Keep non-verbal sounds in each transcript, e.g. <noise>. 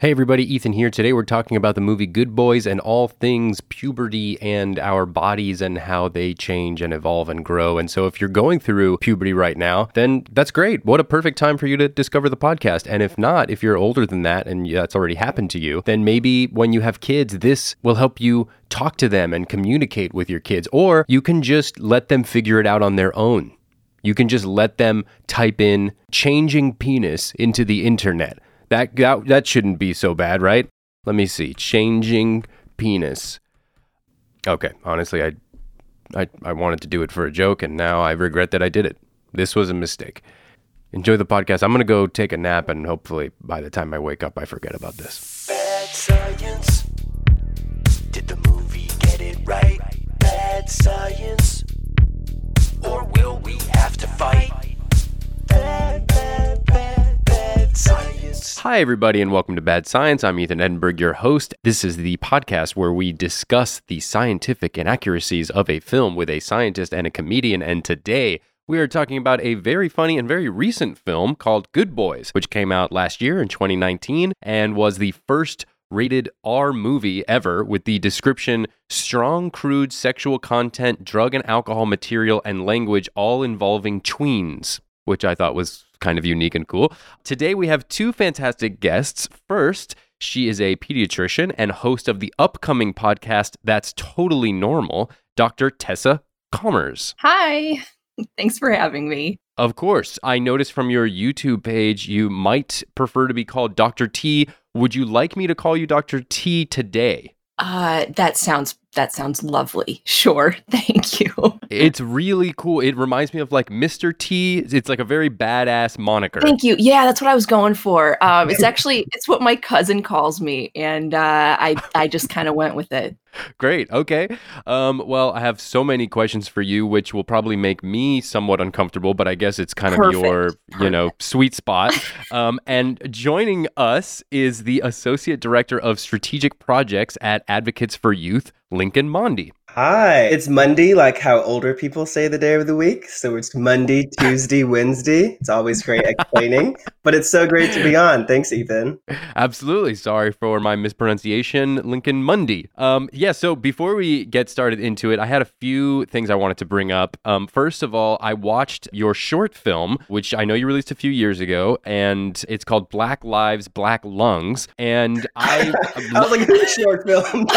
Hey everybody, Ethan here. Today we're talking about the movie Good Boys and all things puberty and our bodies and how they change and evolve and grow. And so if you're going through puberty right now, then that's great. What a perfect time for you to discover the podcast. And if not, if you're older than that and that's already happened to you, then maybe when you have kids, this will help you talk to them and communicate with your kids. Or you can just let them figure it out on their own. You can just let them type in changing penis into the internet that, that that shouldn't be so bad, right? Let me see. Changing penis. Okay, honestly, I, I I wanted to do it for a joke, and now I regret that I did it. This was a mistake. Enjoy the podcast. I'm gonna go take a nap, and hopefully, by the time I wake up, I forget about this. Bad science. Did the movie get it right? Bad science. Or will we have to fight? Bad, bad, bad, bad science. Hi, everybody, and welcome to Bad Science. I'm Ethan Edinburgh, your host. This is the podcast where we discuss the scientific inaccuracies of a film with a scientist and a comedian. And today, we are talking about a very funny and very recent film called Good Boys, which came out last year in 2019 and was the first rated R movie ever with the description strong, crude sexual content, drug and alcohol material, and language all involving tweens, which I thought was kind of unique and cool. Today we have two fantastic guests. First, she is a pediatrician and host of the upcoming podcast That's Totally Normal, Dr. Tessa Commers. Hi. Thanks for having me. Of course. I noticed from your YouTube page you might prefer to be called Dr. T. Would you like me to call you Dr. T today? Uh, that sounds that sounds lovely. <laughs> Sure. <laughs> Thank you. it's really cool. It reminds me of like Mr. T. It's like a very badass moniker. Thank you. Yeah, that's what I was going for. Um, it's <laughs> actually it's what my cousin calls me, and uh, I I just kind of went with it. Great. Okay. Um, well, I have so many questions for you, which will probably make me somewhat uncomfortable, but I guess it's kind Perfect. of your, Perfect. you know, sweet spot. um, and joining us is the Associate Director of Strategic Projects at Advocates for Youth, Lincoln Mondy. Hi, it's Monday, like how older people say the day of the week. So it's Monday, Tuesday, Wednesday. It's always great explaining, but it's so great to be on. Thanks, Ethan. Absolutely. Sorry for my mispronunciation, Lincoln Monday. Um, yeah, so before we get started into it, I had a few things I wanted to bring up. Um, first of all, I watched your short film, which I know you released a few years ago, and it's called Black Lives, Black Lungs. And I, <laughs> I was like, short film, <laughs>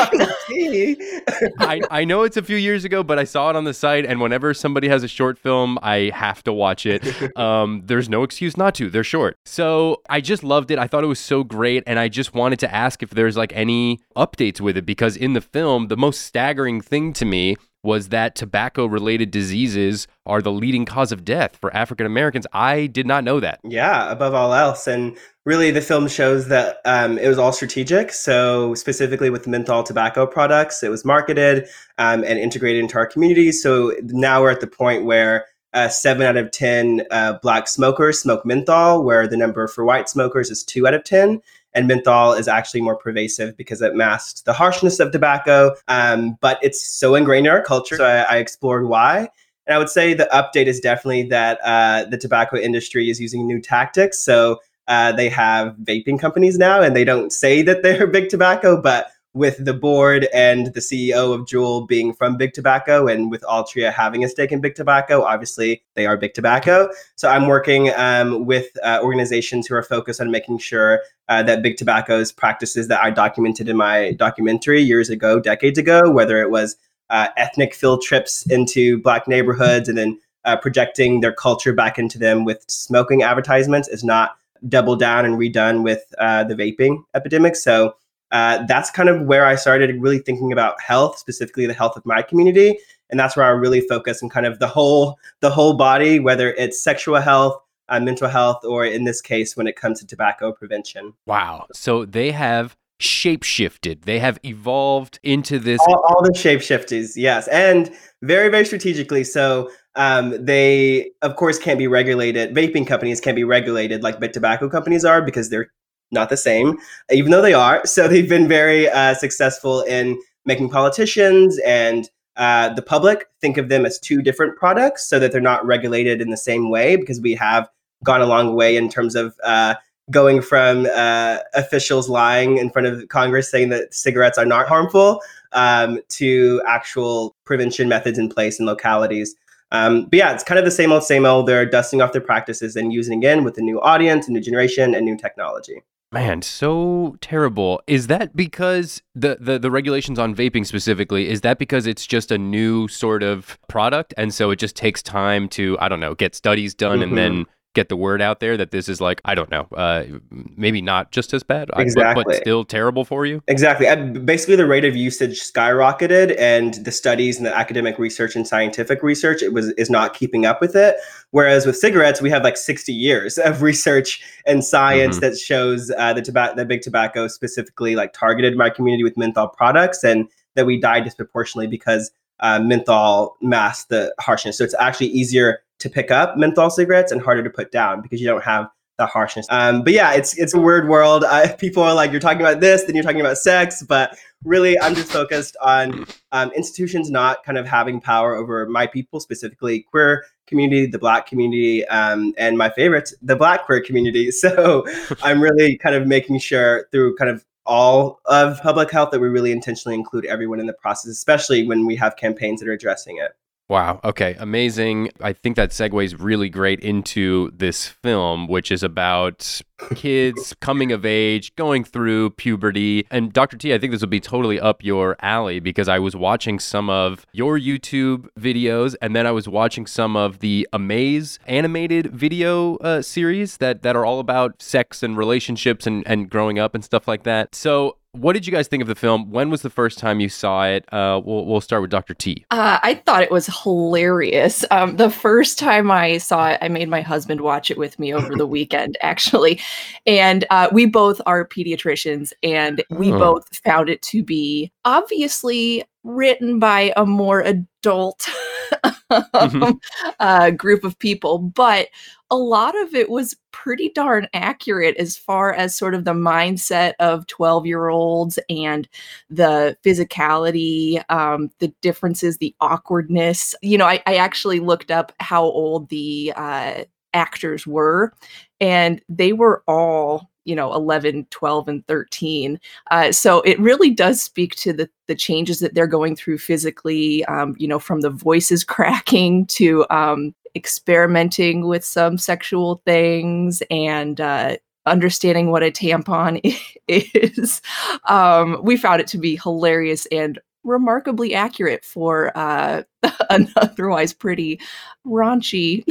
I, I I know it's a few years ago, but I saw it on the site, and whenever somebody has a short film, I have to watch it. <laughs> Um, there's no excuse not to. They're short. So I just loved it. I thought it was so great, and I just wanted to ask if there's like any updates with it because in the film, the most staggering thing to me was that tobacco related diseases are the leading cause of death for African Americans. I did not know that. Yeah, above all else. And really, the film shows that um, it was all strategic. So, specifically with menthol tobacco products, it was marketed um, and integrated into our community. So, now we're at the point where uh, seven out of 10 uh, black smokers smoke menthol, where the number for white smokers is two out of 10 and menthol is actually more pervasive because it masks the harshness of tobacco. Um, but it's so ingrained in our culture. So I, I, explored why. And I would say the update is definitely that uh, the tobacco industry is using new tactics. So uh, they have vaping companies now, and they don't say that they're <laughs> big tobacco, but with the board and the CEO of Juul being from Big Tobacco and with Altria having a stake in Big Tobacco, obviously they are Big Tobacco. So I'm working um, with uh, organizations who are focused on making sure uh, that Big Tobacco's practices that I documented in my documentary years ago, decades ago, whether it was uh, ethnic field trips into Black neighborhoods and then uh, projecting their culture back into them with smoking advertisements, is not doubled down and redone with uh, the vaping epidemic. So uh, that's kind of where I started really thinking about health, specifically the health of my community, and that's where I really focus on kind of the whole the whole body, whether it's sexual health, uh, mental health, or in this case, when it comes to tobacco prevention. Wow! So they have shapeshifted. They have evolved into this. All, all the shapeshifters, yes, and very very strategically. So um, they of course can't be regulated. Vaping companies can't be regulated like big tobacco companies are because they're not the same, even though they are. <laughs> So they've been very uh, successful in making politicians and uh, the public think of them as two different products so that they're not regulated in the same way because we have gone a long way in terms of uh, going from uh, officials lying in front of Congress saying that cigarettes are not harmful um, to actual prevention methods in place in localities. Um, but yeah, it's kind of the same old, same old. They're dusting off their practices and using again with a new audience, a new generation, and new technology. Man, so terrible. Is that because the, the the regulations on vaping specifically, is that because it's just a new sort of product and so it just takes time to, I don't know, get studies done mm-hmm. and then get the word out there that this is like I don't know, uh, maybe not just as bad, exactly. but, but, still terrible for you. Exactly. Basically, the rate of usage skyrocketed, and the studies and the academic research and scientific research it was is not keeping up with it. Whereas with cigarettes, we have like sixty years <laughs> of research and science mm-hmm. that shows uh, the tobacco, the big tobacco specifically like targeted my community with menthol products, and that we die disproportionately because uh, menthol masks the harshness. So it's actually easier to pick up menthol cigarettes and harder to put down because you don't have the harshness. Um, but yeah, it's it's a weird world. Uh, <laughs> people are like, you're talking about this, then you're talking about sex, but really, I'm just focused on um, institutions not kind of having power over my people, specifically queer community, the Black community, um, and my favorite, the Black queer community. <laughs> So I'm really kind of making sure through kind of all of public health that we really intentionally include everyone in the process, especially when we have campaigns that are addressing it. Wow. Okay. Amazing. I think that segues really great into this film, which is about kids coming of age, going through puberty. And Dr. T, I think this would be totally up your alley because I was watching some of your YouTube videos and then I was watching some of the Amaze animated video uh, series that, that are all about sex and relationships and, and growing up and stuff like that. So what did you guys think of the film? When was the first time you saw it? Uh, we'll, we'll start with Dr. T. Uh, I thought it was hilarious. Um, the first time I saw it, I made my husband watch it with me over the <laughs> weekend, actually. And uh, we both are pediatricians, and we oh. both found it to be obviously written by a more adult <laughs> mm-hmm. uh, group of people, but a lot of it was pretty darn accurate as far as sort of the mindset of 12 year olds and the physicality, um, the differences, the awkwardness. You know, I, I actually looked up how old the uh, actors were, and they were all you know 11 12 and 13 uh, so it really does speak to the the changes that they're going through physically um, you know from the voices <laughs> cracking to um, experimenting with some sexual things and uh, understanding what a tampon <laughs> is. Um, we found it to be hilarious and remarkably accurate for uh, <laughs> an otherwise pretty raunchy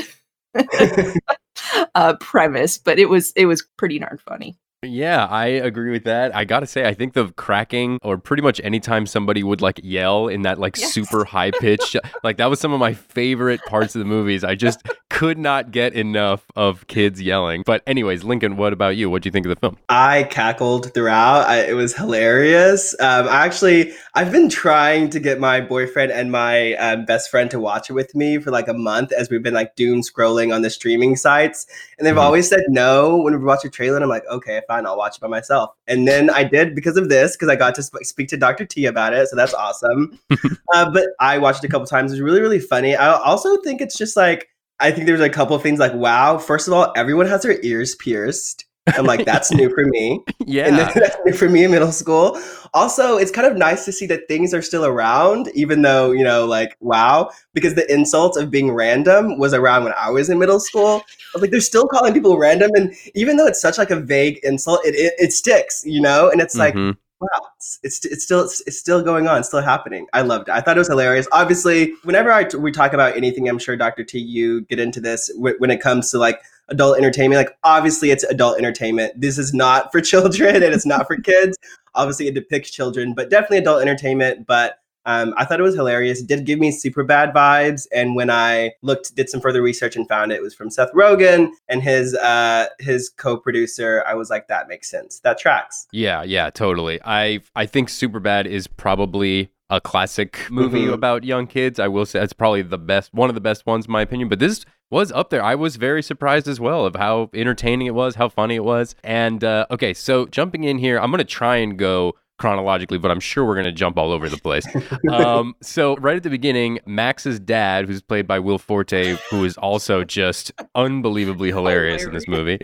<laughs> uh, premise, but it was it was pretty darn funny. Yeah, I agree with that. I gotta say, I think the cracking, or pretty much anytime somebody would like yell in that like yes. super high pitch, like that was some of my favorite parts of the movies. I just could not get enough of kids yelling. But, anyways, Lincoln, what about you? What do you think of the film? I cackled throughout. I, it was hilarious. Um, actually, I've been trying to get my boyfriend and my um, best friend to watch it with me for like a month as we've been like doom scrolling on the streaming sites. And they've mm-hmm. always said no when we watch a trailer. And I'm like, okay, fine, I'll watch it by myself. And then I did because of this, because I got to sp- speak to Dr. T about it. So that's awesome. <laughs> uh, but I watched it a couple times. It was really, really funny. I also think it's just like, I think there's a couple of things like, wow, first of all, everyone has their ears pierced. I'm like, that's new for me. <laughs> Yeah. And <laughs> that's new for me in middle school. Also, it's kind of nice to see that things are still around, even though, you know, like, wow, because the insult of being random was around when I was in middle school. I was like, they're still calling people random. And even though it's such like a vague insult, it, it, it sticks, you know? And it's like, mm-hmm wow, it's, it's, it's still it's, it's, still going on, still happening. I loved it. I thought it was hilarious. Obviously, whenever I we talk about anything, I'm sure Dr. T, you get into this w- when it comes to like adult entertainment. Like obviously, it's adult entertainment. This is not for <laughs> children and it's not for kids. Obviously, it depicts children, but definitely adult entertainment. But um, I thought it was hilarious. It did give me super bad vibes. And when I looked, did some further research and found it, it was from Seth Rogen and his uh, his co-producer. I was like, that makes sense. That tracks. Yeah, yeah, totally. I I think Superbad is probably a classic movie mm-hmm. about young kids. I will say it's probably the best, one of the best ones, in my opinion. But this was up there. I was very surprised as well of how entertaining it was, how funny it was. And uh, okay, so jumping in here, I'm gonna try and go chronologically, but I'm sure we're going to jump all over the place. um, <laughs> so, right at the beginning, Max's dad, who's played by Will Forte, who is also just unbelievably hilarious, hilarious. in this movie.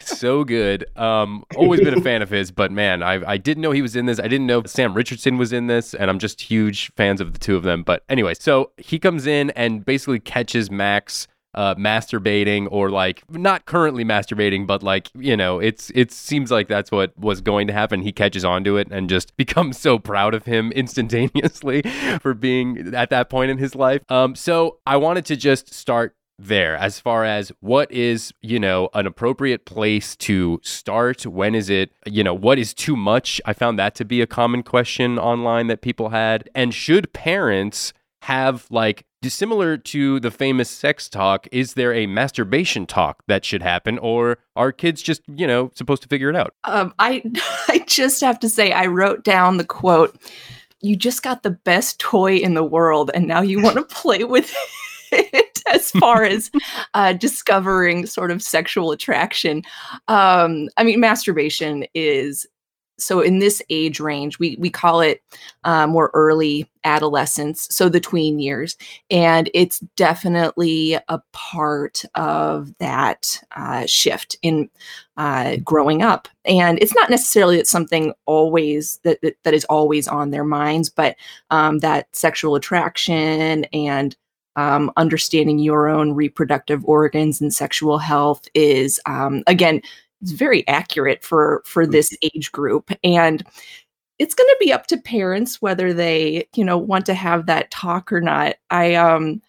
So good. Um, always been a fan of his, but man, I, I didn't know he was in this. I didn't know Sam Richardson was in this, and I'm just huge fans of the two of them. But anyway, so he comes in and basically catches Max uh, masturbating or like not currently masturbating, but like you know, it's it seems like that's what was going to happen. He catches onto it and just <laughs> becomes so proud of him instantaneously <laughs> for being at that point in his life. Um, so I wanted to just start there as far as what is you know an appropriate place to start when is it you know what is too much i found that to be a common question online that people had and should parents have like similar to the famous sex talk is there a masturbation talk that should happen or are kids just you know supposed to figure it out? Um, i <laughs> i just have to say i wrote down the quote you just got the best toy in the world and now you want to <laughs> play with it as far as uh, discovering sort of sexual attraction. Um, i mean masturbation is so in this age range we we call it uh, more early adolescence so the tween years. And it's definitely a part of that uh, shift in uh, growing up. And it's not necessarily that something always that, that, that is always on their minds but um, that sexual attraction and um, understanding your own reproductive organs and sexual health is um, again it's very accurate for for mm. this age group and it's going to be up to parents whether they you know want to have that talk or not i um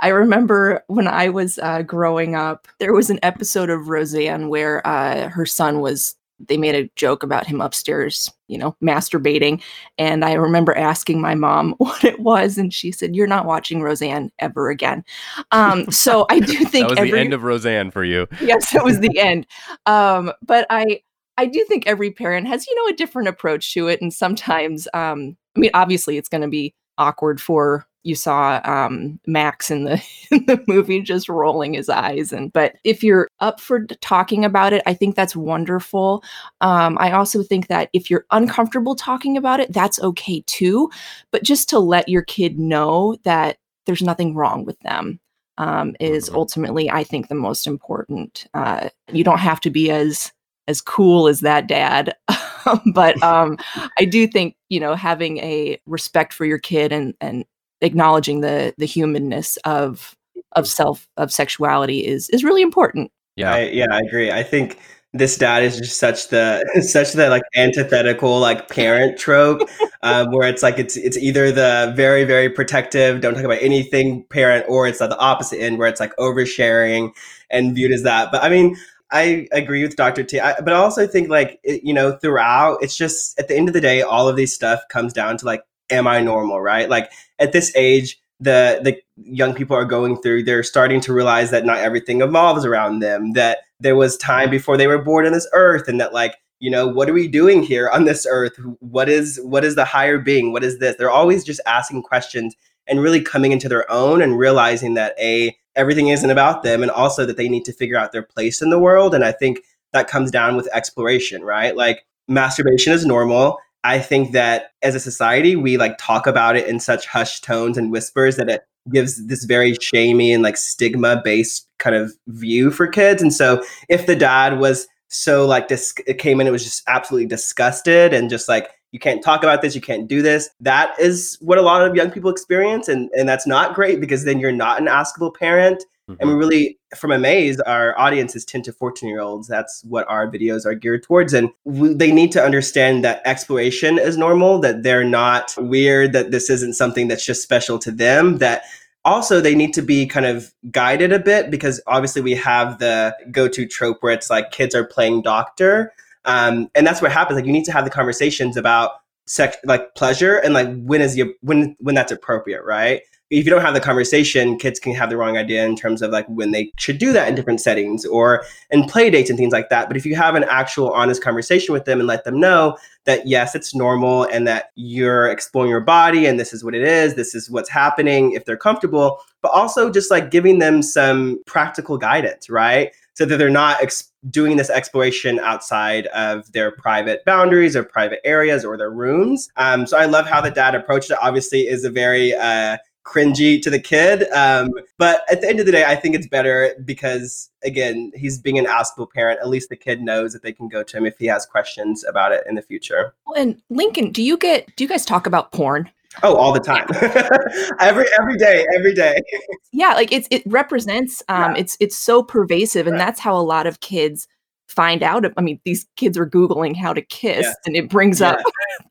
i remember when i was uh, growing up there was an episode of roseanne where uh, her son was they made a joke about him upstairs, you know, masturbating. And I remember asking my mom <laughs> what it was, and she said, "You're not watching Roseanne ever again." Um, so I do <laughs> think that was every, the end of Roseanne for you. yes, it was the <laughs> end. Um, but I, I do think every parent has, you know, a different approach to it, and sometimes, um, I mean, obviously, it's going to be awkward for you saw um, Max in the <laughs> in the movie just rolling his eyes. And but if you're up for talking about it, I think that's wonderful. Um, I also think that if you're uncomfortable talking about it, that's okay too. But just to let your kid know that there's nothing wrong with them um, is mm-hmm. ultimately, I think, the most important. Uh, you don't have to be as as cool as that dad. <laughs> but um, I do think you know having a respect for your kid and and acknowledging the the humanness of of self of sexuality is is really important. Yeah, I, yeah, I agree. I think this dad is just such the <laughs> such the like antithetical like parent trope um, where it's like it's it's either the very very protective don't talk about anything parent or it's at the opposite end where it's like oversharing and viewed as that but i mean I agree with Dr. T, I, but I also think like it, you know throughout it's just at the end of the day all of these stuff comes down to like am I normal, right? Like at this age, the the young people are going through, they're starting to realize that not everything evolves around them. That there was time before they were born on this earth, and that like you know what are we doing here on this earth? What is what is the higher being? What is this? They're always just asking questions and really coming into their own and realizing that a everything isn't about them, and also that they need to figure out their place in the world. And I think that comes down with exploration, right? Like masturbation is normal I think that as a society, we like talk about it in such hushed tones and whispers that it gives this very shamey and like stigma based kind of view for kids. And so if the dad was so like dis- came in, it was just absolutely disgusted and just like, you can't talk about this, you can't do this. That is what a lot of young people experience. And, and that's not great because then you're not an askable parent. Mm-hmm. And we really, from Amaze, our audience is 10 to 14 year olds. That's what our videos are geared towards. And we, they need to understand that exploration is normal, that they're not weird, that this isn't something that's just special to them, that also they need to be kind of guided a bit because obviously we have the go-to trope where it's like kids are playing doctor um, and that's what happens like you need to have the conversations about sex like pleasure and like when is you when when that's appropriate right if you don't have the conversation, kids can have the wrong idea in terms of like when they should do that in different settings or in play dates and things like that. But if you have an actual honest conversation with them and let them know that yes, it's normal and that you're exploring your body and this is what it is, this is what's happening if they're comfortable, but also just like giving them some practical guidance, right? so that they're not ex- doing this exploration outside of their private boundaries or private areas or their rooms. Um, so I love how the dad approached it. Obviously, is a very uh, cringy to the kid. Um, but at the end of the day, I think it's better because again, he's being an askable parent. At least the kid knows that they can go to him if he has questions about it in the future. And Lincoln, do you get do you guys talk about porn? Oh, all the time. <laughs> every every day, every day. <laughs> yeah, like it's it represents um yeah. it's it's so pervasive and right. that's how a lot of kids find out i mean these kids are googling how to kiss yeah. and it brings yeah. <laughs> up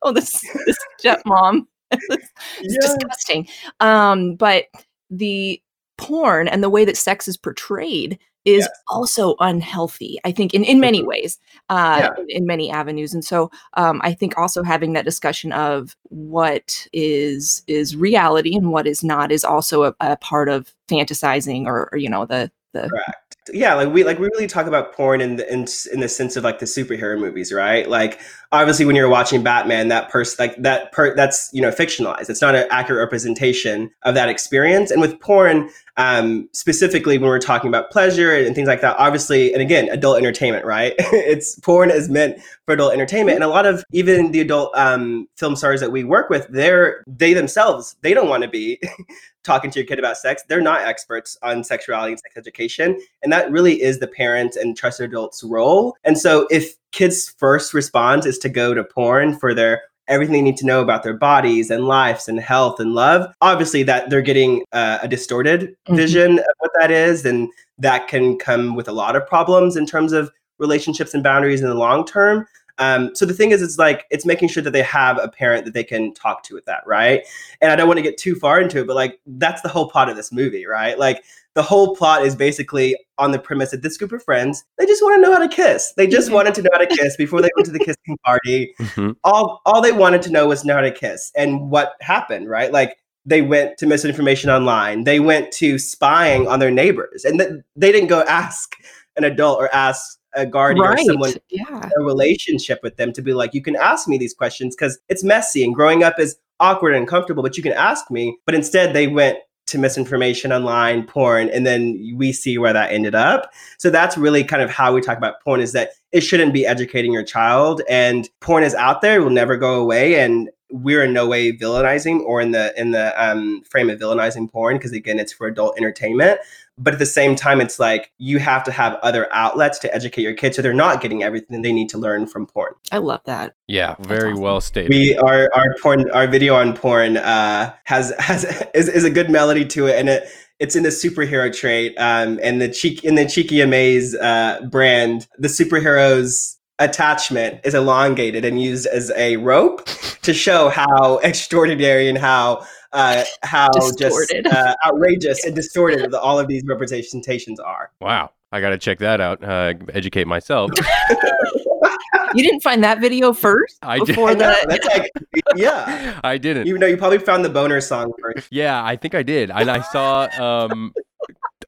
oh this this stepmom <laughs> it's yeah. disgusting. Um, but the porn and the way that sex is portrayed is yes. also unhealthy i think in, in many ways uh, yeah. in, in, many avenues and so um, i think also having that discussion of what is is reality and what is not is also a, a part of fantasizing or, or, you know the the Correct. Yeah like we like we really talk about porn in the in, in the sense of like the superhero movies right? Like obviously when you're watching batman that person like that per that's you know fictionalized. It's not an accurate representation of that experience. And with porn um specifically when we're talking about pleasure and things like that obviously and again adult entertainment right? <laughs> It's porn is meant for adult entertainment. And a lot of even the adult um film stars that we work with they're they themselves they don't want to be <laughs> talking to your kid about sex, they're not experts on sexuality and sex education. And that really is the parent and trusted adult's role. And so if kids' first response is to go to porn for their everything they need to know about their bodies and lives and health and love, obviously that they're getting uh, a distorted mm-hmm. vision of what that is. And that can come with a lot of problems in terms of relationships and boundaries in the long term. Um, so the thing is, it's like it's making sure that they have a parent that they can talk to with that, right? And I don't want to get too far into it, but like that's the whole plot of this movie, right? Like the whole plot is basically on the premise that this group of friends they just want to know how to kiss. They just mm-hmm. wanted to know how to kiss before they went to the kissing party. Mm-hmm. All all they wanted to know was know how to kiss. And what happened, right? Like they went to misinformation online. They went to spying on their neighbors, and th- they didn't go <laughs> ask an adult or ask a guardian right. or someone yeah. a relationship with them to be like, you can ask me these questions because it's messy and growing up is awkward and uncomfortable, but you can ask me. But instead, they went to misinformation online, porn, and then we see where that ended up. So that's really kind of how we talk about porn is that it shouldn't be educating your child and porn is out there, it will never go away and we're in no way villainizing or in the in the um, frame of villainizing porn because again it's for adult entertainment. But at the same time it's like you have to have other outlets to educate your kids so they're not getting everything they need to learn from porn. I love that. Yeah very awesome. well stated. We our our porn our video on porn uh has has <laughs> is, is a good melody to it and it it's in the superhero trait um and the cheek in the cheeky amaze uh brand. The superheroes attachment is elongated and used as a rope to show how <laughs> extraordinary and how uh, how distorted. just uh, outrageous and distorted all of these representations are. Wow, I got to check that out. Uh, educate myself. <laughs> <laughs> you didn't find that video first I before did. that. That's like, yeah, I didn't. You know, you probably found the boner song first. Yeah, I think I did, and I saw. Um,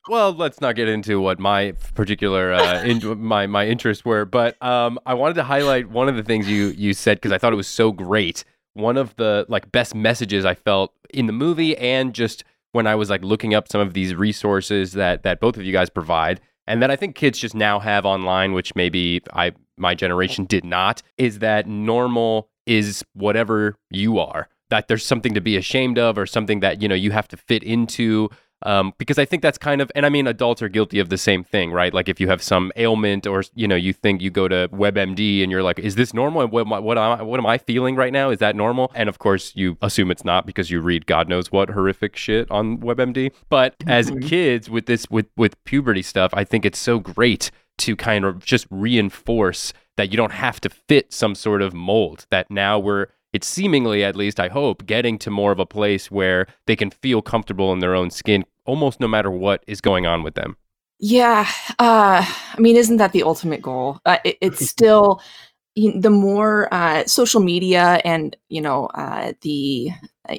well, let's not get into what my particular uh, <laughs> in, my my interests were, but um, I wanted to highlight one of the things you you said because I thought it was so great. One of the like best messages I felt in the movie and just when I was like looking up some of these resources that that both of you guys provide and that I think kids just now have online which maybe I my generation did not is that normal is whatever you are that there's something to be ashamed of or something that you know you have to fit into um, because I think that's kind of, and I mean, adults are guilty of the same thing, right? Like if you have some ailment or you know you think you go to WebMD and you're like, is this normal? What, what, am I, what am I feeling right now? Is that normal? And of course, you assume it's not because you read God knows what horrific shit on WebMD. But as mm-hmm. kids with this with with puberty stuff, I think it's so great to kind of just reinforce that you don't have to fit some sort of mold. That now we're it's seemingly, at least I hope, getting to more of a place where they can feel comfortable in their own skin almost no matter what is going on with them. Yeah. Uh, I mean, isn't that the ultimate goal? Uh, it, <laughs> it's still the more uh, social media and, you know, uh, the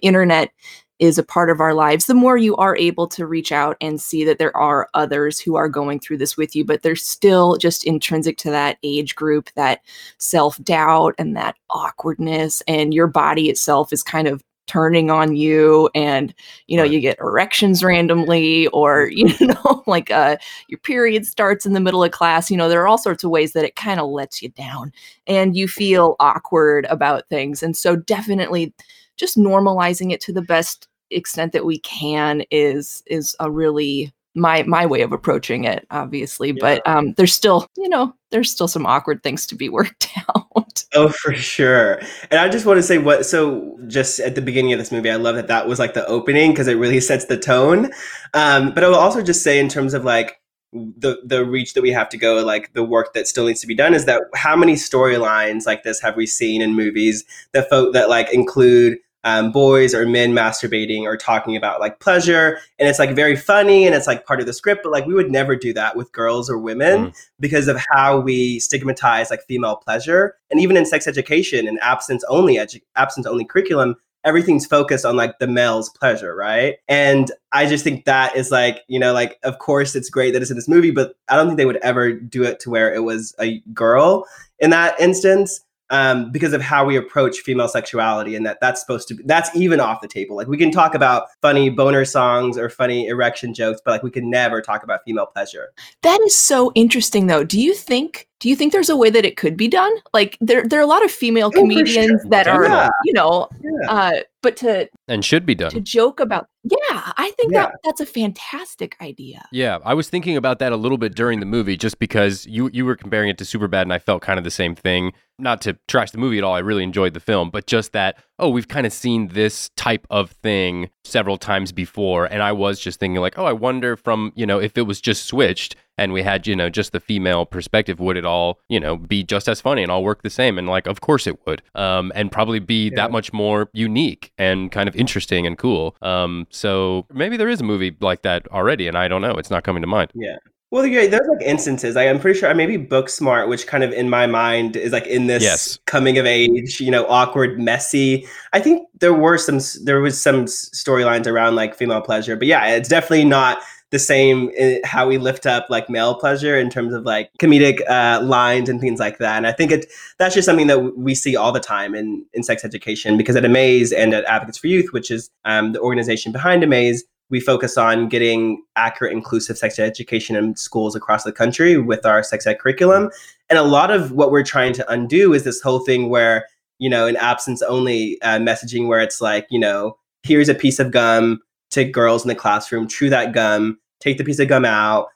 internet is a part of our lives, the more you are able to reach out and see that there are others who are going through this with you, but they're still just intrinsic to that age group, that self doubt and that awkwardness. And your body itself is kind of turning on you and you know Right. you get erections randomly or <laughs> you know like uh your period starts in the middle of class you know there are all sorts of ways that it kind of lets you down and you feel awkward about things and so definitely just normalizing it to the best extent that we can is is a really my my way of approaching it obviously but um there's still you know there's still some awkward things to be <laughs> worked out Oh, for sure. And I just want to say what, so just at the beginning of this movie, I love that that was like the opening because it really sets the tone. Um, but I will also just say, in terms of like the, the reach that we have to go, like the work that still needs to be done, is that how many storylines like this have we seen in movies that folk that like include um, boys or men masturbating or talking about like pleasure and it's like very funny and it's like part of the script but like we would never do that with girls or women because of how we stigmatize like female pleasure. And even in sex education and absence only edu- absence only curriculum everything's focused on like the male's pleasure right? And i just think that is like you know like of course it's great that it's in this movie but i don't think they would ever do it to where it was a girl in that instance um, because of how we approach female sexuality and that that's supposed to be that's even off the table. Like we can talk about funny boner songs or funny erection jokes but like we can never talk about female pleasure. That is so interesting though. Do you think do you think there's a way that it could be done like there there are a lot of female Oh, comedians sure. that are Yeah. you know yeah uh but to And should be done to joke about yeah i think Yeah. that that's a fantastic idea Yeah, I was thinking about that a little bit during the movie, just because you you were comparing it to Superbad, and I felt kind of the same thing. Not to trash the movie at all, I really enjoyed the film, but just that oh, we've kind of seen this type of thing several times before, and I was just thinking like, oh, I wonder from you know if it was just switched and we had you know just the female perspective, would it all you know be just as funny and all work the same? And like, of course it would, um, and probably be Yeah. that much more unique and kind of interesting and cool. Um, so maybe there is a movie like that already, and I don't know, it's not coming to mind. Yeah. Well, yeah, there's like instances. Like, I'm pretty sure I maybe Booksmart, which kind of in my mind is like in this Yes. coming of age, you know, awkward, messy. I think there were some, there was some storylines around like female pleasure, but yeah, it's definitely not the same how we lift up like male pleasure in terms of like comedic uh, lines and things like that. And I think it that's just something that we see all the time in in sex education because at Amaze and at Advocates for Youth, which is um, the organization behind Amaze, we focus on getting accurate, inclusive sex education in schools across the country with our sex ed curriculum. And a lot of what we're trying to undo is this whole thing where, you know, in absence only uh, messaging, where it's like, you know, here's a piece of gum to girls in the classroom, chew that gum, take the piece of gum out,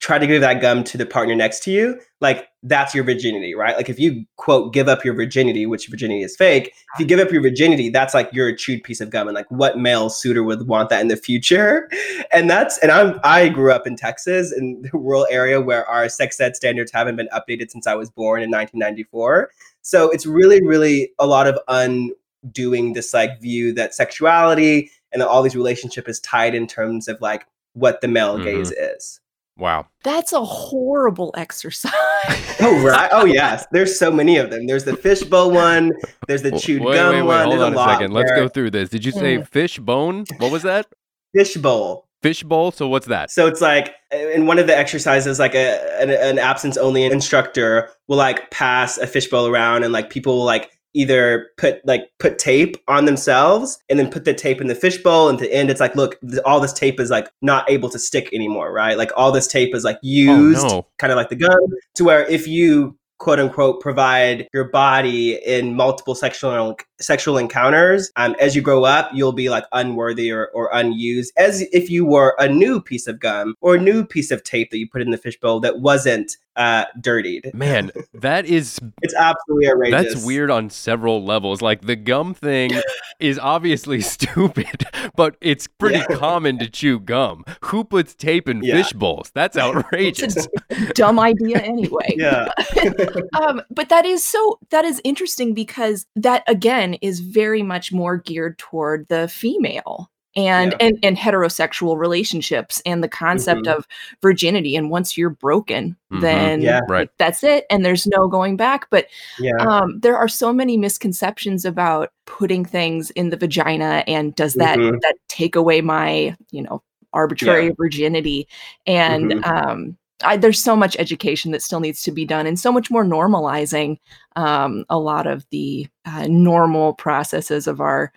try to give that gum to the partner next to you. Like, that's your virginity, right? Like, if you quote, give up your virginity, which virginity is fake, if you give up your virginity, that's like you're a chewed piece of gum. And like, what male suitor would want that in the future? <laughs> And that's, and I'm, I grew up in Texas in the rural area where our sex ed standards haven't been updated since I was born in 1994. So it's really, really a lot of undoing this like view that sexuality and all these relationship is tied in terms of like what the male Mhm. gaze is. Wow. that's a horrible exercise <laughs> Oh right. Oh yes. There's so many of them. There's the fishbowl one. There's the chewed wait, gum wait, wait, one. hold There's on a, lot second. Let's go through this. Did you say Mm. fish bone? What was that? Fishbowl. Fish bowl? So what's that? So it's like in one of the exercises, like a an, an absence only instructor will like pass a fishbowl around, and like people will like either put like put tape on themselves and then put the tape in the fishbowl. And at the end, it's like, look, th- all this tape is like not able to stick anymore, right? Like all this tape is like used, Oh, no. kind of like the gun, to where if you quote unquote provide your body in multiple sexual sexual encounters um, as you grow up you'll be like unworthy or, or unused as if you were a new piece of gum or a new piece of tape that you put in the fishbowl that wasn't uh, dirtied Man, that is <laughs> it's absolutely outrageous that's weird on several levels. Like the gum thing <laughs> is obviously <laughs> stupid, but it's pretty Yeah. common to chew gum. Who puts tape in Yeah. fish bowls? That's outrageous. dumb idea anyway yeah um, but that is so that is interesting because that again is very much more geared toward the female and Yeah. and, and heterosexual relationships and the concept Mhm. of virginity and once you're broken Mhm. then Yeah. Right. that's it and there's no going back but yeah um, there are so many misconceptions about putting things in the vagina and does that Mhm. that take away my you know arbitrary virginity and Mhm. um, I, there's so much education that still needs to be done and so much more normalizing um, a lot of the uh, normal processes of our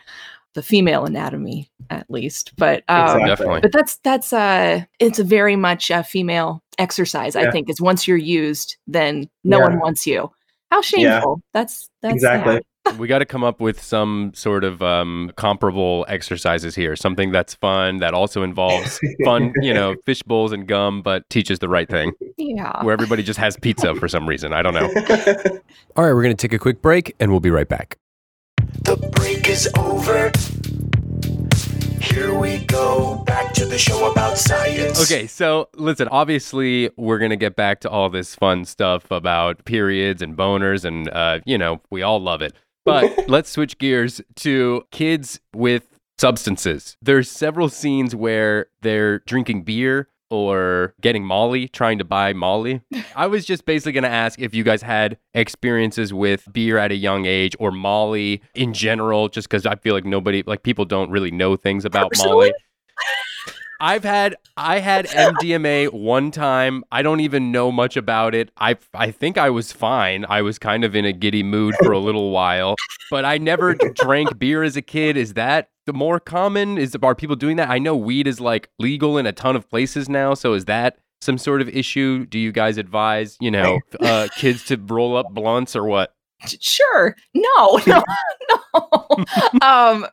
the female anatomy at least. But um, Exactly. But that's that's uh it's a very much a female exercise. I think is once you're used, then no Yeah. one wants you. How shameful! That's that's Exactly. sad. We got to come up with some sort of um, comparable exercises here. Something that's fun that also involves <laughs> fun, you know, fish bowls and gum, but teaches the right thing. Yeah. Where everybody just has pizza for some reason. I don't know. know. <laughs> All right, we're going to take a quick break and we'll be right back. The break is over. Here we go, back to the show about science. Okay, so listen, obviously, we're going to get back to all this fun stuff about periods and boners, and, uh, you know, we all love it. But <laughs> let's switch gears to kids with substances. There's several scenes where they're drinking beer or getting Molly, trying to buy Molly. <laughs> I was just basically going to ask if you guys had experiences with beer at a young age or Molly in general, just because I feel like nobody, like people don't really know things about Molly. I've had I had MDMA one time. I don't even know much about it. I I think I was fine. I was kind of in a giddy mood for a little while, but I never drank beer as a kid. Is that the more common? Is are people doing that? I know weed is like legal in a ton of places now. So is that some sort of issue? Do you guys advise you know <laughs> uh, kids to roll up blunts or what? sure no <laughs> no no <laughs> um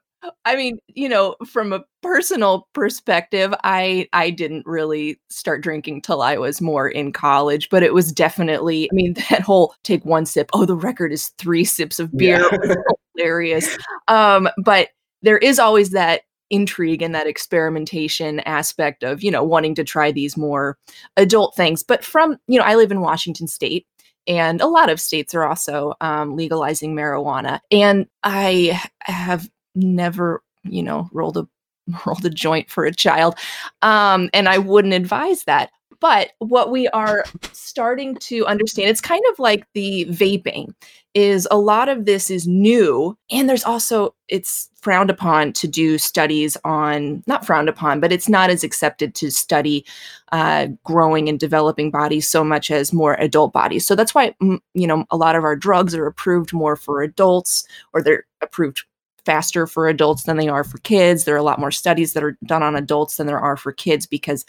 i mean you know from a personal perspective i i didn't really start drinking till i was more in college but it was definitely i mean <laughs> that whole take one sip oh the record is three sips of beer Yeah. <laughs> hilarious um but there is always that intrigue and that experimentation aspect of you know wanting to try these more adult things but from you know i live in washington state and a lot of states are also um, legalizing marijuana. And I have never, you know, rolled a <laughs> rolled a joint for a child, um, and I wouldn't advise that. But what we are starting to understand, it's kind of like the vaping, is a lot of this is new, and there's also it's frowned upon to do studies on not frowned upon, but it's not as accepted to study uh, growing and developing bodies so much as more adult bodies. So that's why mm, you know a lot of our drugs are approved more for adults, or they're approved faster for adults than they are for kids. There are a lot more studies that are done on adults than there are for kids because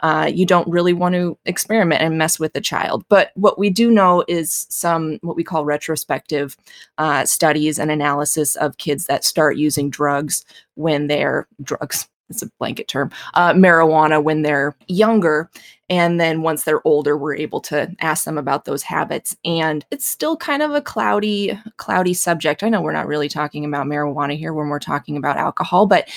uh, you don't really want to experiment and mess with the child. But what we do know is some what we call retrospective uh, studies and analysis of kids that start using drugs when they're drugs. It's a blanket term, uh, marijuana when they're younger. And then once they're older, we're able to ask them about those habits. And it's still kind of a cloudy, cloudy subject. I know we're not really talking about marijuana here when we're talking about alcohol, but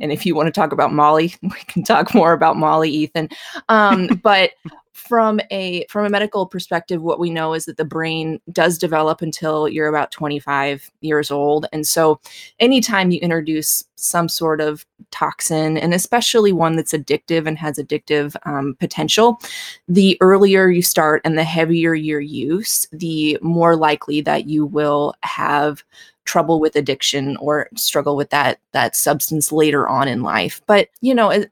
and if you want to talk about Molly, <laughs> we can talk more about Molly, Ethan. Um, but from a from a medical perspective, what we know is that the brain does develop until you're about 25 years old. And so anytime you introduce some sort of toxin, and especially one that's addictive and has addictive um, potential, the earlier you start and the heavier your use, the more likely that you will have trouble with addiction or struggle with that that substance later on in life but you know as,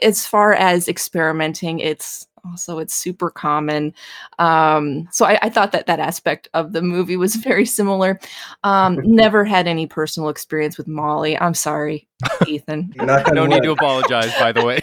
as far as experimenting it's also it's super common um so I, I thought that that aspect of the movie was <laughs> very similar um <laughs> never had any personal experience with molly i'm sorry ethan <laughs> Knock on No need to apologize, by the way.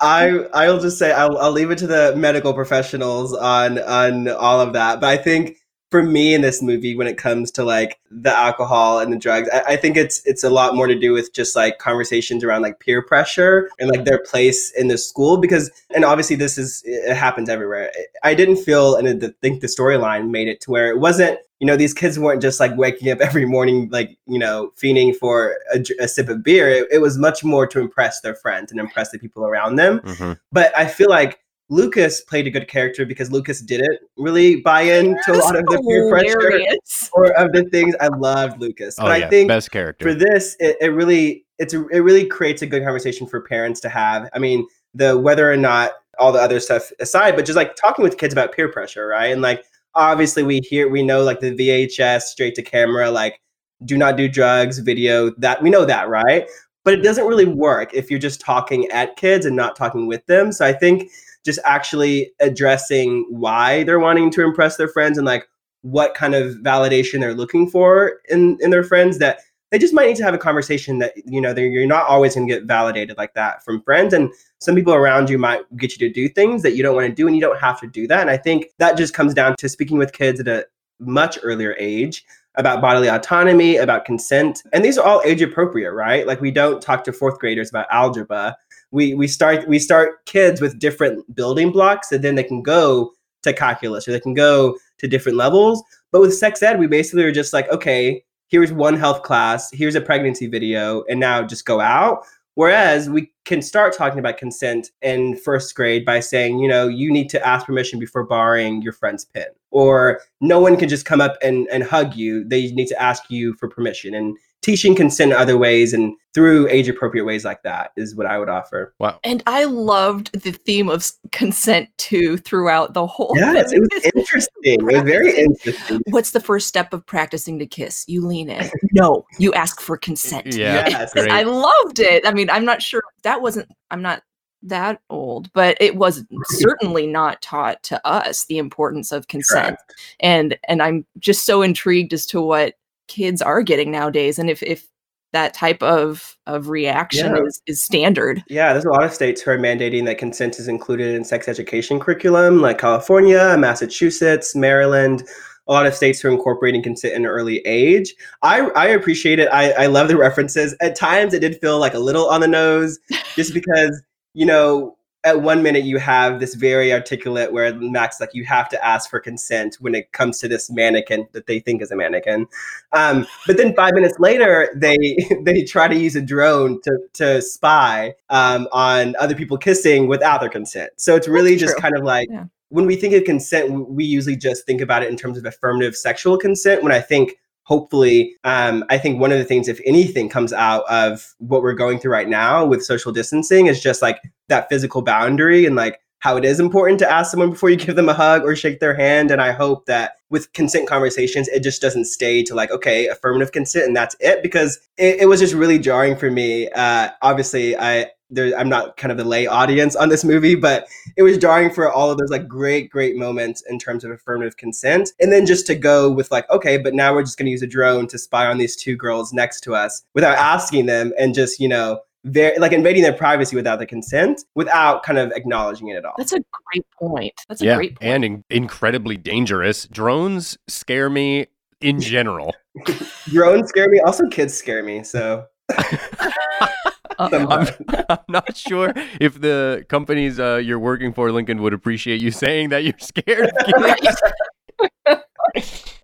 I I'll just say I'll, I'll leave it to the medical professionals on on all of that. But I think for me in this movie, when it comes to like the alcohol and the drugs, I, I think it's it's a lot more to do with just like conversations around like peer pressure and like their place in the school. Because and obviously this is it happens everywhere. I didn't feel and I think the storyline made it to where it wasn't you know these kids weren't just like waking up <laughs> every morning like you know fiending for a, a sip of beer it, it was much more to impress their friends and impress the people around them Mhm. but i feel like lucas played a good character because lucas didn't really buy into a lot of the peer pressure or of the things. I loved lucas Oh, but yeah. i think Best character. for this it, it really it's a, it really creates a good conversation for parents to have. I mean the whether or not all the other stuff aside but just like talking with kids about peer pressure right? And like obviously we hear we know like the vhs straight to camera like do not do drugs video that we know that right? But it doesn't really work if you're just talking at kids and not talking with them. So i think just actually addressing why they're wanting to impress their friends and like what kind of validation they're looking for in in their friends that they just might need to have a conversation that you know you're not always going to get validated like that from friends. And some people around you might get you to do things that you don't want to do and you don't have to do that. And i think that just comes down to speaking with kids at a much earlier age about bodily autonomy about consent and these are all age appropriate right like we don't talk to fourth graders about algebra we we start we start kids with different building blocks and then they can go to calculus or they can go to different levels but with sex ed we basically are just like okay here's one health class, here's a pregnancy video, and now just go out. Whereas we can start talking about consent in first grade by saying, you know, you need to ask permission before borrowing your friend's pen. Or no one can just come up and, and hug you. They need to ask you for permission. And teaching consent in other ways and through age appropriate ways like that is what I would offer. Wow. And I loved the theme of consent too throughout the whole Yes, thing. it was interesting. It was very interesting. What's the first step of practicing to kiss? You lean in. <laughs> No, you ask for consent. Yeah. Yes. <laughs> Great. I loved it. I mean, I'm not sure that wasn't I'm not that old, but it was certainly not taught to us the importance of consent. Correct. And and I'm just so intrigued as to what kids are getting nowadays and if if that type of of reaction Yeah. is is standard. Yeah, there's a lot of states who are mandating that consent is included in sex education curriculum, like California, Massachusetts, Maryland. A lot of states are incorporating consent in an early age. I, I appreciate it. I, I love the references. At times, it did feel like a little on the nose, just because you know, at one minute you have this very articulate where Max like you have to ask for consent when it comes to this mannequin that they think is a mannequin. Um, but then five minutes later, they <laughs> they try to use a drone to to spy um, on other people kissing without their consent. So it's really That's just true. kind of like Yeah. when we think of consent, we usually just think about it in terms of affirmative sexual consent. When I think hopefully um, i think one of the things if anything comes out of what we're going through right now with social distancing is just like that physical boundary and like how it is important to ask someone before you give them a hug or shake their hand. And i hope that with consent conversations it just doesn't stay to like okay affirmative consent and that's it. Because it, it was just really jarring for me. Uh, obviously i there, i'm not kind of the lay audience on this movie but it was jarring for all of those like great great moments in terms of affirmative consent and then just to go with like okay but now we're just going to use a drone to spy on these two girls next to us without asking them and just you know very like invading their privacy without the consent without kind of acknowledging it at all That's a great point. That's a yeah. great point. And in- incredibly dangerous. Drones scare me in general. <laughs> drones scare me also kids scare me so Uh-oh. <laughs> somehow. <laughs> I'm, <laughs> I'm not sure if the companies uh, you're working for, Lincoln, would appreciate you saying that you're scared of <laughs> kids.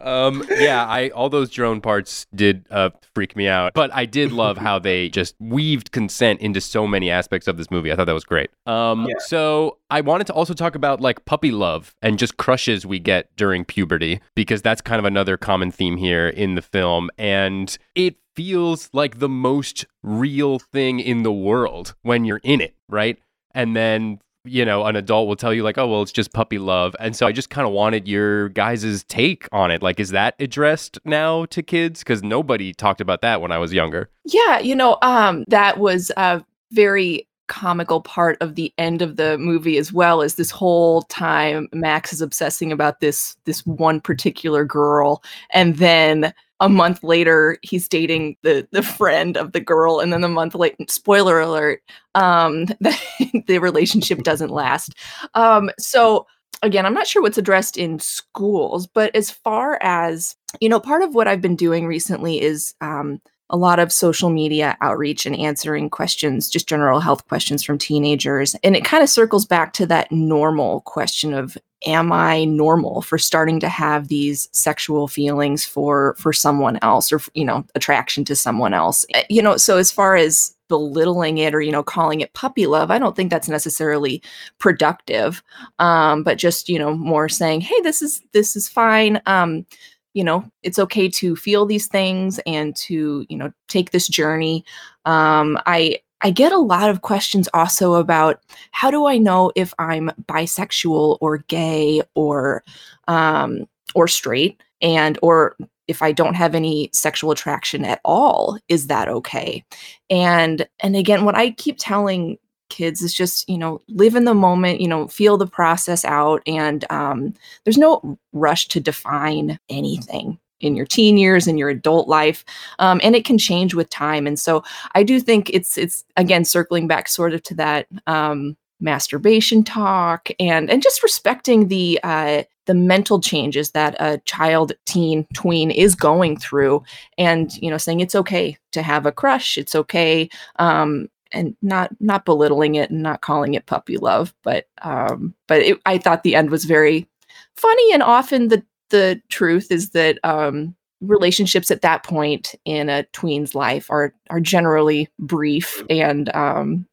Um, yeah, I all those drone parts did uh, freak me out, but I did love how they just weaved consent into so many aspects of this movie. I thought that was great. Um, Yeah. so I wanted to also talk about like puppy love and just crushes we get during puberty because that's kind of another common theme here in the film, and it feels like the most real thing in the world when you're in it, right? And then you know, an adult will tell you like, "Oh, well, it's just puppy love," and so I just kind of wanted your guys' take on it. Like, is that addressed now to kids? Because nobody talked about that when I was younger. Yeah, you know, um, that was a very comical part of the end of the movie as well as this whole time Max is obsessing about this this one particular girl and then a month later he's dating the the friend of the girl and then a month later spoiler alert um <laughs> the, the relationship doesn't last um so again i'm not sure what's addressed in schools but as far as you know part of what i've been doing recently is um a lot of social media outreach and answering questions, just general health questions from teenagers. And it kind of circles back to that normal question of am I normal for starting to have these sexual feelings for for someone else or you know, attraction to someone else. Eh, You know, so as far as belittling it or you know calling it puppy love i don't think that's necessarily productive. Um but just you know more saying hey this is this is fine. Um you know it's okay to feel these things and to you know take this journey. Um i i get a lot of questions also about how do i know if i'm bisexual or gay or um or straight? And or if i don't have any sexual attraction at all is that okay? And and again what i keep telling kids is just you know live in the moment you know feel the process out and um, there's no rush to define anything in your teen years in your adult life um, and it can change with time and so i do think it's it's again circling back sort of to that um, masturbation talk and and just respecting the uh, the mental changes that a child teen tween is going through and you know saying it's okay to have a crush it's okay um, and not not belittling it and not calling it puppy love but um, but it, i thought the end was very funny and often the the truth is that um, relationships at that point in a tween's life are are generally brief and um,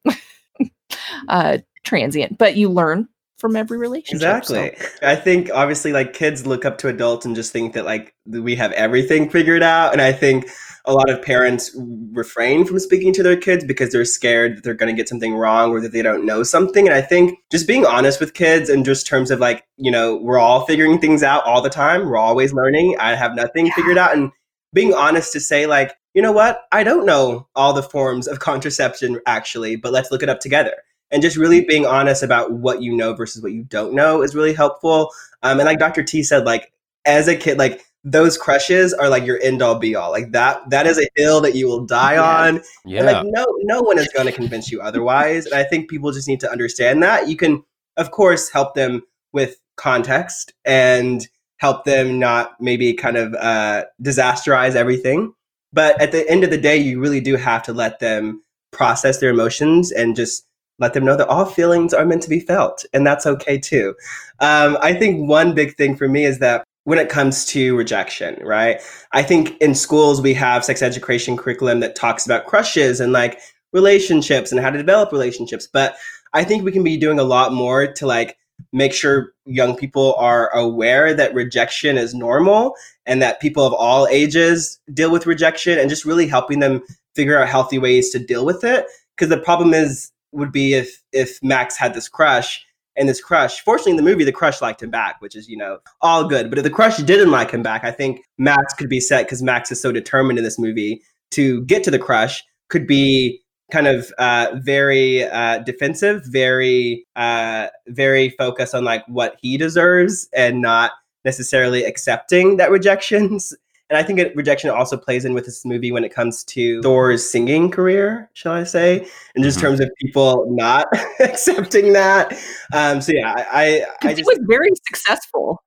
<laughs> uh, transient, but you learn from every relationship. Exactly. so- I think obviously like kids look up to adults and just think that like we have everything figured out. And I think a lot of parents refrain from speaking to their kids because they're scared that they're going to get something wrong or that they don't know something. And I think just being honest with kids and just terms of like, you know, we're all figuring things out all the time. We're always learning. I have nothing Yeah. figured out. And being honest to say like, you know what? I don't know all the forms of <laughs> contraception actually, but let's look it up together and just really being honest about what you know versus what you don't know is really helpful. Um, and like Dr. T said, like as a kid, like those crushes are like your end all be all. Like that that is a hill that you will die Yeah. on. And Yeah. like no no one is going to convince you otherwise. And I think people just need to understand that. You can of course help them with context and help them not maybe kind of uh, disasterize everything. But at the end of the day, you really do have to let them process their emotions and just let them know that all feelings are meant to be felt, and that's okay too. Um, I think one big thing for me is that when it comes to rejection, right? I think in schools we have sex education curriculum that talks about crushes and like relationships and how to develop relationships, but I think we can be doing a lot more to like make sure young people are aware that rejection is normal and that people of all ages deal with rejection and just really helping them figure out healthy ways to deal with it because the problem is would be if if Max had this crush and this crush fortunately in the movie the crush liked him back which is you know all good. But if the crush didn't like him back I think Max could be set because Max is so determined in this movie to get to the crush could be kind of uh, very uh, defensive very uh, very focused on like what he deserves and not necessarily accepting that rejections and I think it, rejection also plays in with this movie when it comes to Thor's singing career, shall I say, in just Mhm. terms of people not <laughs> accepting that. Um, so yeah, I, I, I Because he just was very successful.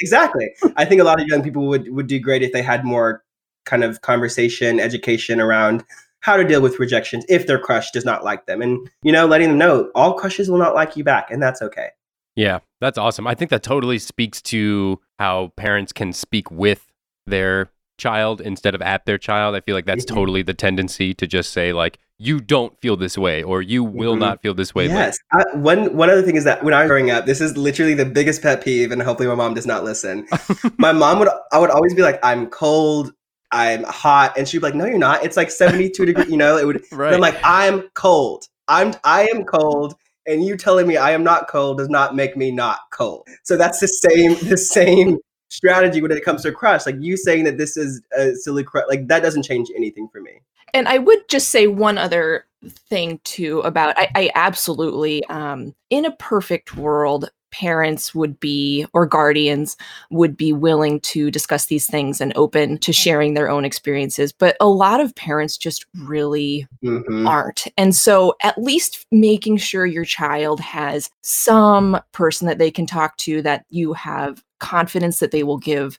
exactly. I think a lot of young people would would do great if they had more kind of conversation, education around how to deal with rejections if their crush does not like them, and you know, letting them know all crushes will not like you back, and that's okay. Yeah, that's awesome. I think that totally speaks to how parents can speak with their child instead of at their child. I feel like that's Mhm. totally the tendency to just say like you don't feel this way or you will Mhm. not feel this way. Yes. I, one one other thing is that when I was growing up, this is literally the biggest pet peeve, and hopefully my mom does not listen. <laughs> my mom would I would always be like, "I'm cold, I'm hot," and she'd be like, "No, you're not. It's like 72 degrees." You know, it would. right. I'm like, "I'm cold. I'm I am cold." And you telling me I am not cold does not make me not cold. So that's the same the same strategy when it comes to a crush. Like you saying that this is a silly crush, like that doesn't change anything for me. And I would just say one other thing too about I, I absolutely um in a perfect world parents would be or guardians would be willing to discuss these things and open to sharing their own experiences but a lot of parents just really Mhm. aren't. And so at least making sure your child has some person that they can talk to that you have confidence that they will give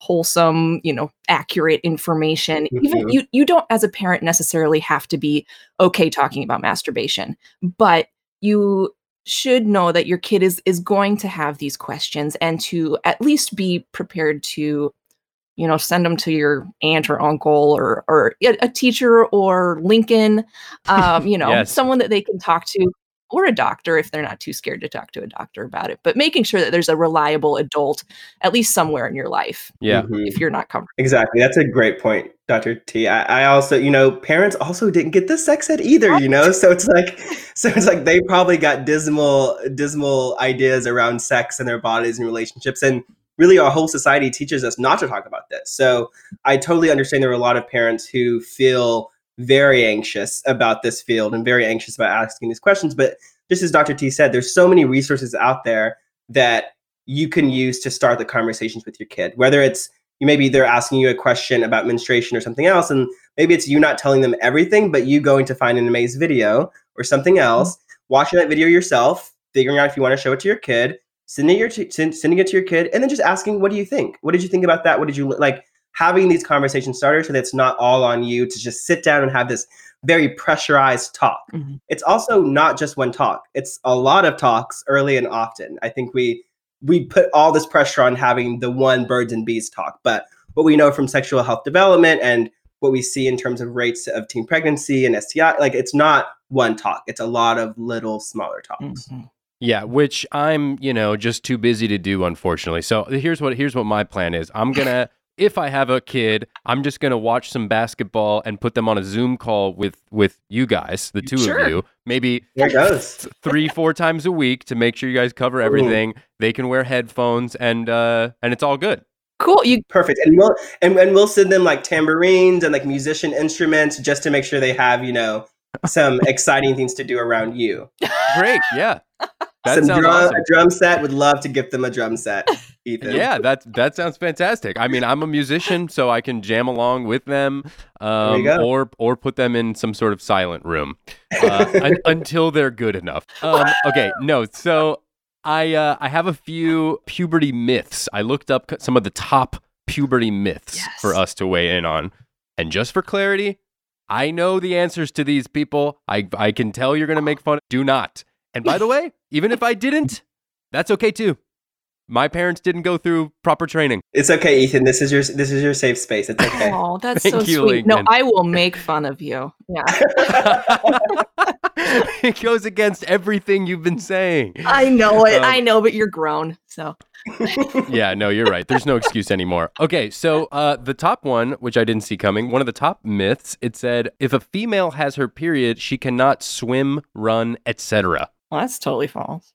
wholesome, you know, accurate information. Even Mhm. you you don't as a parent necessarily have to be okay talking about masturbation, but you should know that your kid is is going to have these questions and to at least be prepared to you know send them to your aunt or uncle or or a a teacher or lincoln <laughs> um you know Yes. someone that they can talk to or a doctor if they're not too scared to talk to a doctor about it but making sure that there's a reliable adult at least somewhere in your life yeah. Mhm. if you're not comfortable Exactly. That's a great point, Dr. T. I, I also, you know, parents also didn't get the sex ed either, you know? So it's like <laughs> so it's like they probably got dismal, dismal ideas around sex and their bodies and relationships. And really our whole society teaches us not to talk about this. So I totally understand there are a lot of parents who feel very anxious about this field and very anxious about asking these questions. But just as Dr. T said, there's so many resources out there that you can use to start the conversations with your kid, whether it's you maybe they're asking you a question about menstruation or something else, and maybe it's you not telling them everything, but you going to find an amazing video or something mm-hmm. else, watching that video yourself, figuring out if you want to show it to your kid, sending your t- sending it to your kid, and then just asking, "What do you think? What did you think about that? What did you like?" Having these conversation starters so that it's not all on you to just sit down and have this very pressurized talk. Mhm. It's also not just one talk; it's a lot of talks early and often. I think we we put all this pressure on having the one birds and bees talk, but what we know from sexual health development and what we see in terms of rates of teen pregnancy and STI, like it's not one talk; it's a lot of little smaller talks. Mhm. Yeah, which I'm, you know, just too busy to do unfortunately. So here's what here's what my plan is. I'm going <laughs> to if I have a kid, I'm just going to watch some basketball and put them on a Zoom call with with you guys, the two Sure. of you. Maybe goes. th- 3 4 times a week to make sure you guys cover everything. They can wear headphones and uh and it's all good. Cool. You Perfect. And we'll and, and we'll send them like tambourines and like musician instruments just to make sure they have, you know, some <laughs> exciting things to do around you. Great. Yeah. That some drum, awesome. a drum set. Would love to gift them a drum set, Ethan. Yeah, that that sounds fantastic. I mean, I'm a musician, so I can jam along with them, um, or or put them in some sort of silent room uh, <laughs> un- until they're good enough. Um, okay, no. So I uh, I have a few puberty myths. I looked up some of the top puberty myths Yes. for us to weigh in on, and just for clarity, I know the answers to these people. I I can tell you're gonna make fun. Do not. And by the way, even if I didn't, that's okay too. My parents didn't go through proper training. It's okay, Ethan. This is your this is your safe space. It's okay. Oh, that's Thank so you, sweet. No, I will make fun of you. Yeah. <laughs> it goes against everything you've been saying. I know it. Um, I know, but you're grown. So <laughs> yeah, no, you're right. There's no excuse anymore. Okay, so uh, the top one, which I didn't see coming, one of the top myths, it said if a female has her period, she cannot swim, run, etc. well, that's totally false.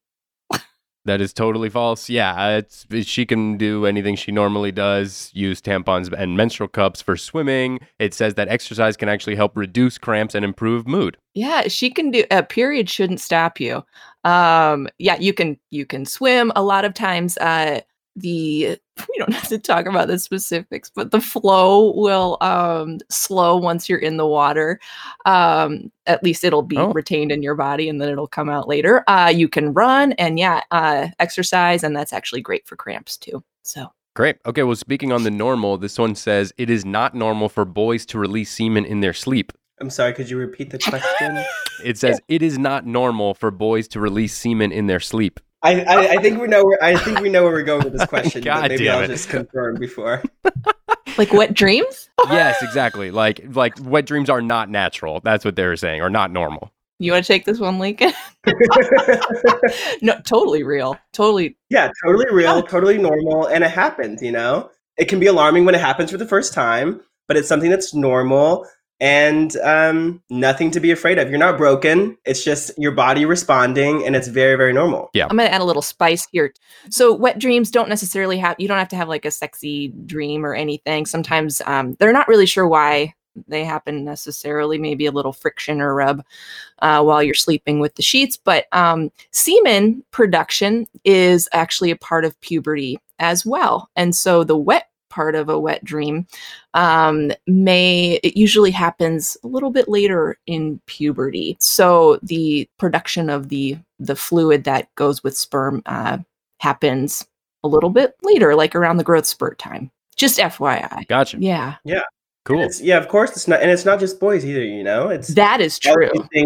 That is totally false. Yeah, it's she can do anything she normally does. Use tampons and menstrual cups for swimming. It says that exercise can actually help reduce cramps and improve mood. Yeah, she can do a period shouldn't stop you. Um yeah, you can you can swim a lot of times uh the <laughs> we don't have to talk about the specifics, but the flow will um slow once you're in the water. Um at least it'll be Oh. retained in your body and then it'll come out later. Uh you can run and yeah, uh exercise and that's actually great for cramps too. So Great. Okay, well, speaking on the normal, this one says it is not normal for boys to release semen in their sleep. I'm sorry. Could you repeat the question? It says <laughs> it is not normal for boys to release semen in their sleep. I, I I think we know where I think we know where we're going with this <laughs> question. God but maybe damn I'll it. just confirm before. <laughs> like wet dreams? Yes, exactly. Like like wet dreams are not natural. That's what they were saying, or not normal. You want to take this one, Lincoln? <laughs> no, totally real. Totally yeah, totally real, Yeah. totally normal, and it happens. You know, it can be alarming when it happens for the first time, but it's something that's normal and um, nothing to be afraid of. You're not broken. It's just your body responding, and it's very, very normal. Yeah. I'm going to add a little spice here. So, wet dreams don't necessarily have, you don't have to have like a sexy dream or anything. Sometimes um, they're not really sure why they happen necessarily, maybe a little friction or rub uh, while you're sleeping with the sheets. But um, semen production is actually a part of puberty as well. And so, the wet part of a wet dream um, may it usually happens a little bit later in puberty so the production of the the fluid that goes with sperm uh, happens a little bit later like around the growth spurt time just fyi Gotcha. yeah yeah Cool. It's, yeah, of course. It's not, and it's not just boys either. You know, it's that is true these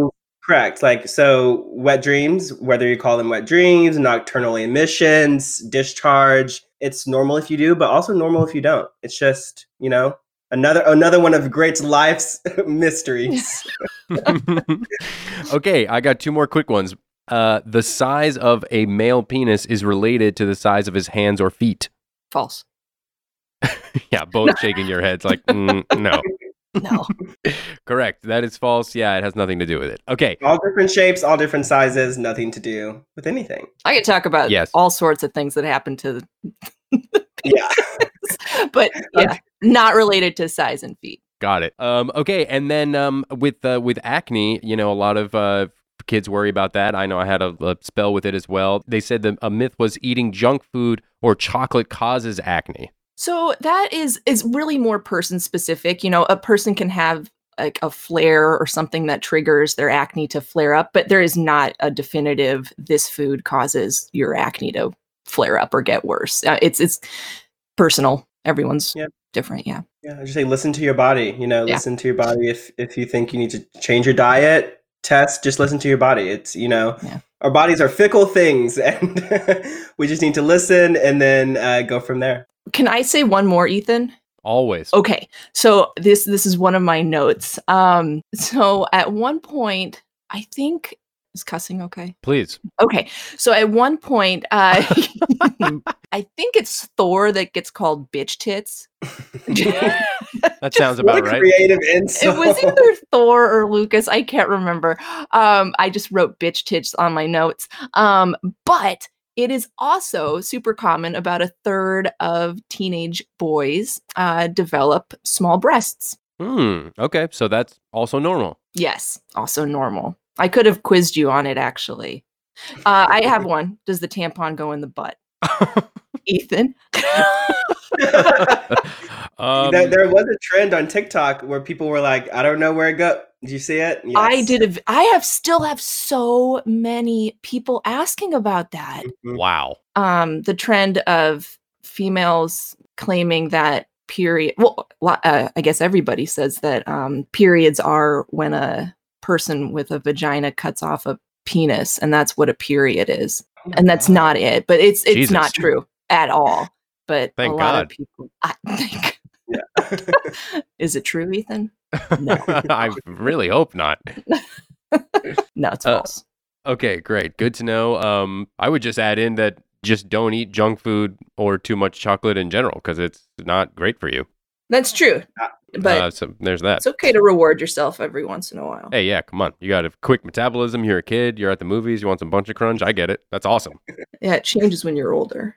correct. Like so, wet dreams, whether you call them wet dreams, nocturnal emissions, discharge, it's normal if you do, but also normal if you don't. It's just you know another another one of great life's <laughs> mysteries. <laughs> okay, I got two more quick ones. Uh, the size of a male penis is related to the size of his hands or feet. false <laughs> yeah, both shaking your heads like, mm, no. No <laughs> Correct. That is false. Yeah, it has nothing to do with it. Okay. all different shapes, all different sizes, nothing to do with anything. i could talk about Yes. all sorts of things that happen to <laughs> Yeah. <laughs> but yeah not related to size and feet Got it. Um, okay, and then um, with uh, with acne, you know, a lot of uh, kids worry about that. I know I had a, a spell with it as well. They said that a myth was eating junk food or chocolate causes acne. So that is is really more person specific. You know, a person can have like a flare or something that triggers their acne to flare up, but there is not a definitive this food causes your acne to flare up or get worse. Uh, it's it's personal. Everyone's Yeah. different. Yeah. Yeah, I just say listen to your body. You know, Yeah. listen to your body. If if you think you need to change your diet, test. Just listen to your body. It's you know, Yeah. our bodies are fickle things, <laughs> and we just need to listen and then uh, go from there. Can I say one more, Ethan? Always. Okay. So this this is one of my notes. Um so at one point, I think is cussing okay? Please. Okay. So at one point, uh <laughs> I think it's Thor that gets called bitch tits. <laughs> That <laughs> sounds What about a right. creative insult. It was either Thor or Lucas. I can't remember. Um, I just wrote bitch tits on my notes. Um, but it is also super common. About a third of teenage boys uh, develop small breasts. Hmm. Okay, so that's also normal. Yes, also normal. I could have quizzed you on it actually. Uh, I have <laughs> one. Does the tampon go in the butt? <laughs> Ethan? <laughs> um, there, there was a trend on TikTok where people were like, "I don't know where it go." Did you see it? I did. A, v- I have still have so many people asking about that. Mhm. wow. um, the trend of females claiming that period. Well, uh, I guess everybody says that um, periods are when a person with a vagina cuts off a penis, and that's what a period is. Oh And that's God. not it. But it's it's Jesus. not true at all. But Thank a lot God. of people. I <laughs> think. Yeah. <laughs> Is it true, Ethan? No. <laughs> I really hope not. <laughs> No, it's Uh, false. Okay, great. Good to know. Um, I would just add in that just don't eat junk food or too much chocolate in general because it's not great for you. That's true. But uh, so there's that. it's okay to reward yourself every once in a while. Hey, yeah, come on. You got a quick metabolism. You're a kid. You're at the movies. You want some bunch of crunch. I get it. That's awesome. Yeah, it changes when you're older.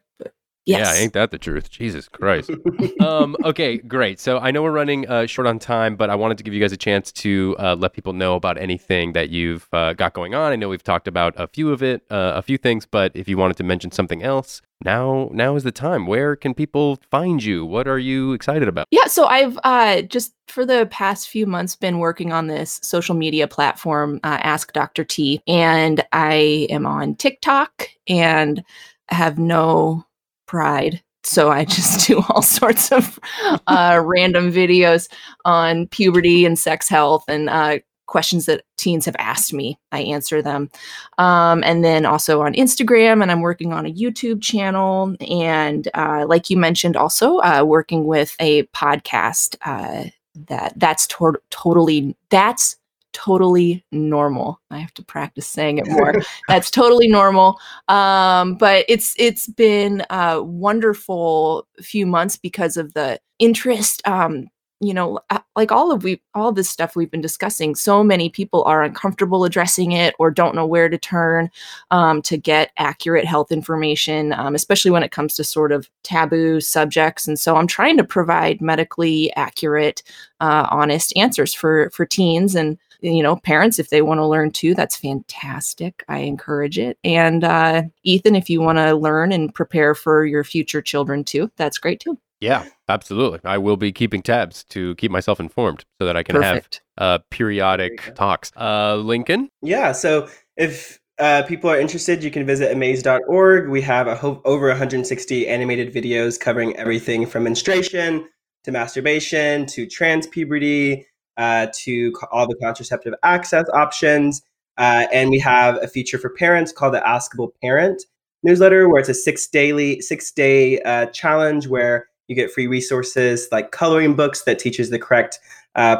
But yes. Yeah, ain't that the truth? Jesus Christ. <laughs> um, okay, great. So I know we're running uh, short on time, but I wanted to give you guys a chance to uh, let people know about anything that you've uh, got going on. I know we've talked about a few of it, uh, a few things, but if you wanted to mention something else, now now is the time. Where can people find you? What are you excited about? Yeah, so I've uh, just for the past few months been working on this social media platform, uh, Ask Dr. T, and I am on TikTok and have no pride. So I just do all <laughs> sorts of uh, random videos on puberty and sex health and uh, questions that teens have asked me. I answer them. Um, and then also on Instagram, and I'm working on a YouTube channel. And uh, like you mentioned, also uh, working with a podcast uh, that that's to- totally that's totally normal. I have to practice saying it more. <laughs> that's totally normal. Um, but it's it's been a wonderful few months because of the interest. Um, you know, uh, like all of we all this stuff we've been discussing. So many people are uncomfortable addressing it or don't know where to turn um, to get accurate health information, um, especially when it comes to sort of taboo subjects. And so I'm trying to provide medically accurate, uh, honest answers for for teens and you know parents if they want to learn too. That's fantastic. I encourage it. And uh, Ethan, if you want to learn and prepare for your future children too, that's great too. Yeah, absolutely. I will be keeping tabs to keep myself informed so that I can Perfect. have uh, periodic talks. Uh, Lincoln? Yeah. So if uh, people are interested, you can visit amaze.org. We have a ho- over 160 animated videos covering everything from menstruation to masturbation to trans puberty uh, to all the contraceptive access options. Uh, and we have a feature for parents called the Askable Parent newsletter, where it's a six daily, six day uh, challenge where you get free resources like coloring books that teaches the correct uh,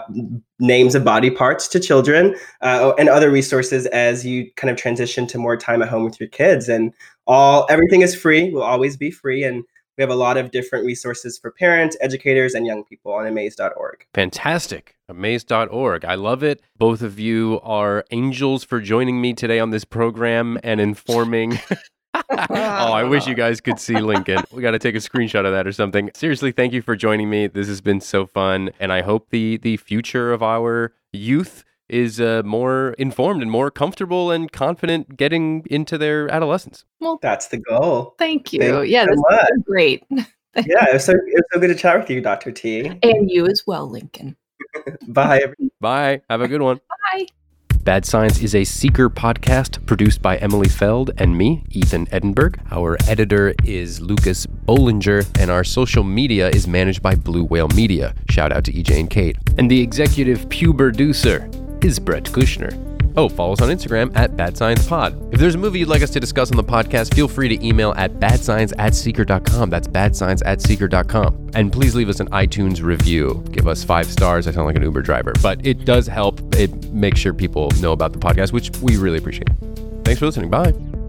names of body parts to children uh, and other resources as you kind of transition to more time at home with your kids and all everything is free will always be free and we have a lot of different resources for parents educators and young people on amaze.org Fantastic. Amaze.org. I love it. Both of you are angels for joining me today on this program and informing <laughs> oh, I wish you guys could see Lincoln. We got to take a screenshot of that or something. Seriously, thank you for joining me. This has been so fun, and I hope the the future of our youth is uh, more informed and more comfortable and confident getting into their adolescence. Well, That's the goal. thank you. Thank you yeah, so this is great. Yeah, it was so it was so good to chat with you, Dr. T. And you as well, Lincoln. <laughs> Bye. everyone. Bye. Have a good one. Bye. Bad Science is a Seeker podcast produced by Emily Feld and me, Ethan Edinburgh. Our editor is Lucas Bollinger, and our social media is managed by Blue Whale Media. Shout out to EJ and Kate. And the executive puberducer is Brett Kushner. Oh, follow us on Instagram at Bad Science Pod. If there's a movie you'd like us to discuss on the podcast, feel free to email at badscience at seeker.com. That's badscience at seeker.com. And please leave us an iTunes review. Give us five stars. I sound like an Uber driver, but it does help. It makes sure people know about the podcast, which we really appreciate. Thanks for listening. Bye.